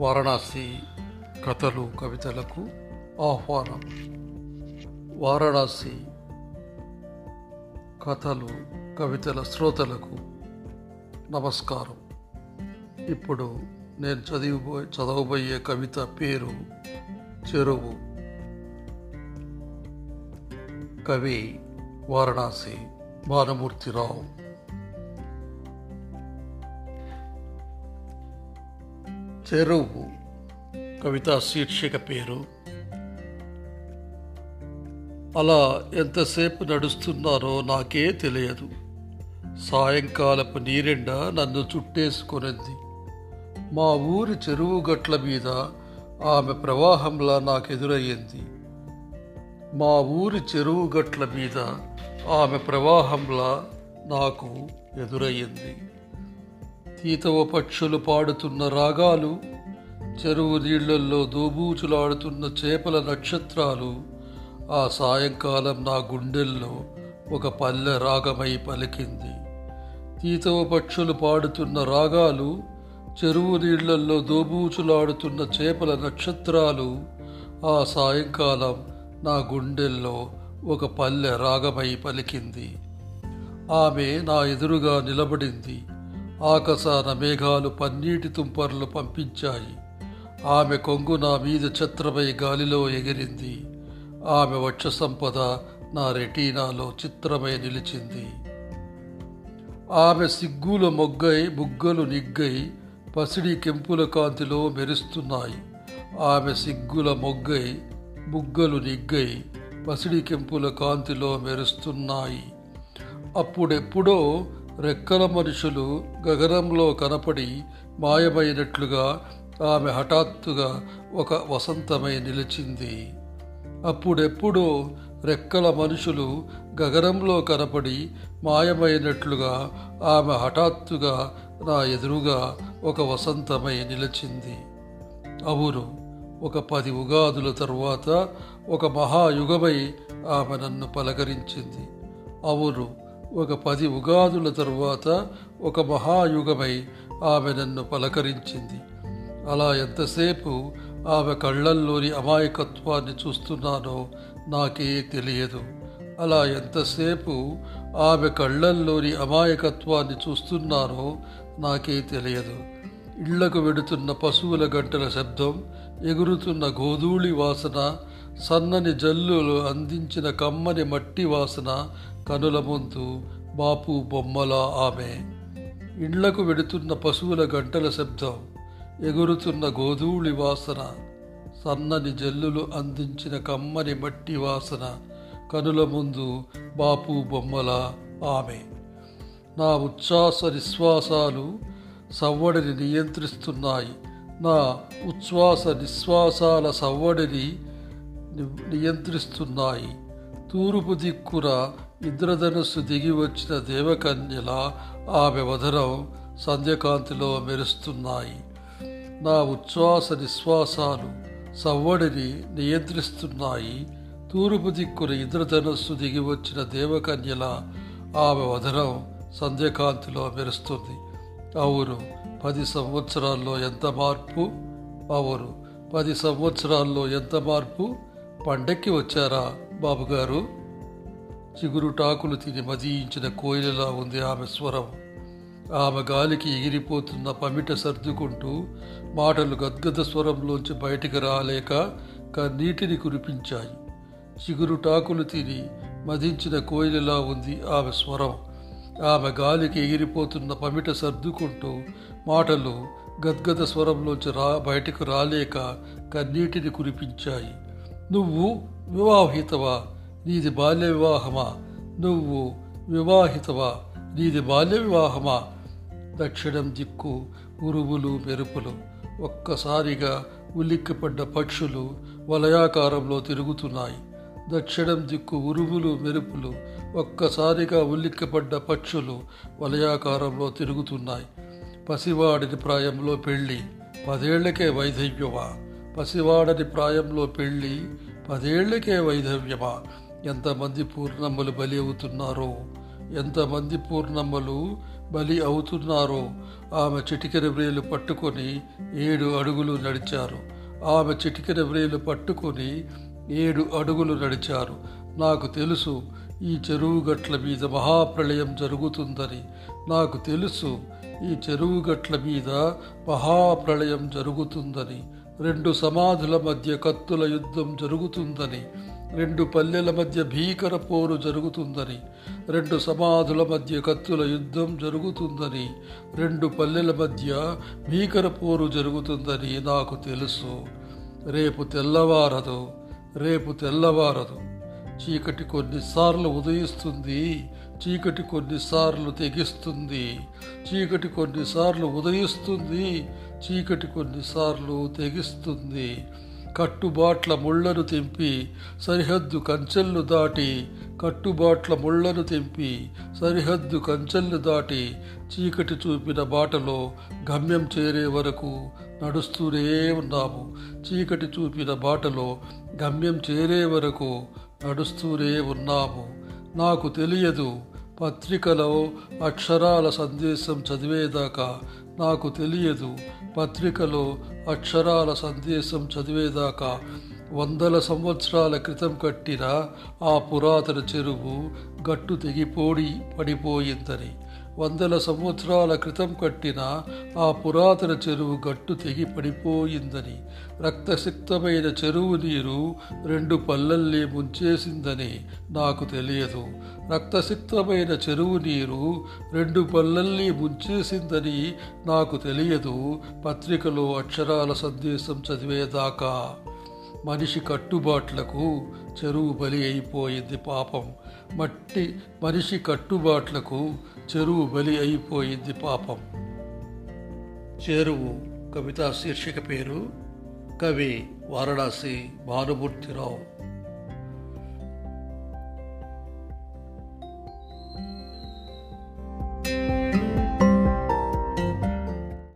వారణాసి కథలు కవితలకు ఆహ్వానం. వారణాసి కథలు కవితల శ్రోతలకు నమస్కారం. ఇప్పుడు నేను చదివిపో చదవబోయే కవిత పేరు చెరువు. కవి వారణాసి భానుమూర్తిరావు. చెరువు. కవితా శీర్షిక పేరు. అలా ఎంతసేపు నడుస్తున్నానో నాకే తెలియదు. సాయంకాలపు నీరెండ నన్ను చుట్టేసుకొనింది. మా ఊరి చెరువు గట్ల మీద ఆమె ప్రవాహంలా నాకెదురయ్యింది. మా ఊరి చెరువు గట్ల మీద ఆమె ప్రవాహంలా నాకు ఎదురయ్యింది. తీతవ పక్షులు పాడుతున్న రాగాలు చెరువు నీళ్ళల్లో దోబూచులాడుతున్న చేపల నక్షత్రాలు ఆ సాయంకాలం నా గుండెల్లో ఒక పల్లె రాగమై పలికింది. తీతవ పక్షులు పాడుతున్న రాగాలు చెరువు నీళ్ళల్లో దోబూచులాడుతున్న చేపల నక్షత్రాలు ఆ సాయంకాలం నా గుండెల్లో ఒక పల్లె రాగమై పలికింది. ఆమె నా ఎదురుగా నిలబడింది. ఆకాశాన మేఘాలు పన్నీటి తుంపర్లు పంపించాయి. ఆమె కొంగు నా మీద ఛత్రమై గాలిలో ఎగిరింది. ఆమె వక్ష సంపద నా రెటీనాలో చిత్రమై నిలిచింది. ఆమె సిగ్గుల మొగ్గై బుగ్గలు నిగ్గై పసిడి కెంపుల కాంతిలో మెరుస్తున్నాయి. ఆమె సిగ్గుల మొగ్గై బుగ్గలు నిగ్గై పసిడి కెంపుల కాంతిలో మెరుస్తున్నాయి. అప్పుడెప్పుడో రెక్కల మనుషులు గగనంలో కనపడి మాయమైనట్లుగా ఆమె హఠాత్తుగా ఒక వసంతమై నిలిచింది. అప్పుడెప్పుడో రెక్కల మనుషులు గగనంలో కనపడి మాయమైనట్లుగా ఆమె హఠాత్తుగా నా ఎదురుగా ఒక వసంతమై నిలిచింది. అవును ఒక పది ఉగాదుల తరువాత ఒక మహాయుగమై ఆమె నన్ను పలకరించింది. అవును ఒక పది ఉగాదుల తరువాత ఒక మహాయుగమై ఆమె నన్ను పలకరించింది. అలా ఎంతసేపు ఆమె కళ్ళల్లోని అమాయకత్వాన్ని చూస్తున్నానో నాకే తెలియదు. అలా ఎంతసేపు ఆమె కళ్ళల్లోని అమాయకత్వాన్ని చూస్తున్నానో నాకే తెలియదు. ఇళ్ళకు వెడుతున్న పశువుల గంటల శబ్దం ఎగురుతున్న గోధూళి వాసన సన్నని జల్లులు అందించిన కమ్మని మట్టి వాసన కనుల ముందు బాపు బొమ్మల ఆమె. ఇండ్లకు వెడుతున్న పశువుల గంటల శబ్దం ఎగురుతున్న గోధూళి వాసన సన్నని జల్లులు అందించిన కమ్మని మట్టి వాసన కనుల ముందు బాపు బొమ్మల ఆమె. నా ఉచ్ఛ్వాస నిశ్వాసాలు సవ్వడిని నియంత్రిస్తున్నాయి. నా ఉచ్ఛ్వాస నిశ్వాసాల సవ్వడిని నియంత్రిస్తున్నాయి. తూర్పు దిక్కున ఇంద్రధనుస్సు దిగి వచ్చిన దేవకన్యల ఆమె వధనం సంధ్యకాంతిలో మెరుస్తున్నాయి. నా ఉచ్ఛ్వాస నిశ్వాసాలు సవ్వడిని నియంత్రిస్తున్నాయి. తూర్పు దిక్కున ఇంద్రధనుస్సు దిగి వచ్చిన దేవకన్యల ఆమె వధనం సంధ్యకాంతిలో మెరుస్తుంది. అవును పది సంవత్సరాల్లో ఎంత మార్పు? అవును పది సంవత్సరాల్లో ఎంత మార్పు? పండక్కి వచ్చారా? బాబుగారు చిగురుటాకులు తిని మదియించిన కోయిలలా ఉంది ఆమె స్వరం. ఆమె గాలికి ఎగిరిపోతున్న పమిట సర్దుకుంటూ మాటలు గద్గద స్వరంలోంచి బయటికి రాలేక కన్నీటిని కురిపించాయి. చిగురుటాకులు తిని మదించిన కోయిలలా ఉంది ఆమె స్వరం. ఆమె గాలికి ఎగిరిపోతున్న పమిట సర్దుకుంటూ మాటలు గద్గద స్వరంలోంచి రా బయటకు రాలేక కన్నీటిని కురిపించాయి. నువ్వు వివాహితవా? నీది బాల్య వివాహమా? నువ్వు వివాహితవా? నీది బాల్య వివాహమా? దక్షిణం దిక్కు ఉరువులు మెరుపులు. ఒక్కసారిగా ఉలిక్కిపడ్డ పక్షులు వలయాకారంలో తిరుగుతున్నాయి. దక్షిణం దిక్కు ఉరువులు మెరుపులు. ఒక్కసారిగా ఉలిక్కిపడ్డ పక్షులు వలయాకారంలో తిరుగుతున్నాయి. పసివాడిని ప్రాయంలో పెళ్ళి. పదేళ్ళకే వైధవ్యవా పసివాడని ప్రాయంలో పెళ్ళి పదేళ్ళకే వైధవ్యమా? ఎంతమంది పూర్ణమ్మలు బలి అవుతున్నారో? ఎంతమంది పూర్ణమ్మలు బలి అవుతున్నారో? ఆమె చిటికెన వ్రేలు పట్టుకొని ఏడు అడుగులు నడిచారు. ఆమె చిటికెన వ్రేలు పట్టుకొని ఏడు అడుగులు నడిచారు. నాకు తెలుసు ఈ చెరువు గట్ల మీద మహాప్రళయం జరుగుతుందని. నాకు తెలుసు ఈ చెరువు గట్ల మీద మహాప్రళయం జరుగుతుందని. రెండు సమాధుల మధ్య కత్తుల యుద్ధం జరుగుతుందని రెండు పల్లెల మధ్య భీకర పోరు జరుగుతుందని రెండు సమాధుల మధ్య కత్తుల యుద్ధం జరుగుతుందని రెండు పల్లెల మధ్య భీకర పోరు జరుగుతుందని నాకు తెలుసు. రేపు తెల్లవారదు రేపు తెల్లవారదు. చీకటి కొన్నిసార్లు ఉదయిస్తుంది చీకటి కొన్నిసార్లు తెగిస్తుంది చీకటి కొన్నిసార్లు ఉదయిస్తుంది చీకటి కొన్నిసార్లు తెగిస్తుంది. కట్టుబాట్ల ముళ్ళను తెంపి సరిహద్దు కంచెలను దాటి కట్టుబాట్ల ముళ్ళను తెంపి సరిహద్దు కంచెలను దాటి చీకటి చూపిన బాటలో గమ్యం చేరే వరకు నడుస్తూనే ఉన్నాము. చీకటి చూపిన బాటలో గమ్యం చేరే వరకు నడుస్తూనే ఉన్నాము. నాకు తెలియదు పత్రికలో అక్షరాల సందేశం చదివేదాకా నాకు తెలియదు. పత్రికలో అక్షరాల సందేశం చదివేదాకా వందల సంవత్సరాల క్రితం కట్టిన ఆ పురాతన చెరువు గట్టు తెగిపోడి పడిపోయిందని. వందల సంవత్సరాల క్రితం కట్టిన ఆ పురాతన చెరువు గట్టు తెగి పడిపోయిందని రక్తసిక్తమైన చెరువు నీరు రెండు పల్లల్లే ముంచేసిందని నాకు తెలియదు. రక్తసిక్తమైన చెరువు నీరు రెండు పల్లల్ని ముంచేసిందని నాకు తెలియదు. పత్రికలో అక్షరాల సందేశం చదివేదాకా మనిషి కట్టుబాట్లకు చెరువు బలి అయిపోయింది పాపం. మట్టి మనిషి కట్టుబాట్లకు చెరువు బలి అయిపోయింది పాపం. చెరువు కవితా శీర్షిక పేరు కవి వారణాసి భానుమూర్తిరావు.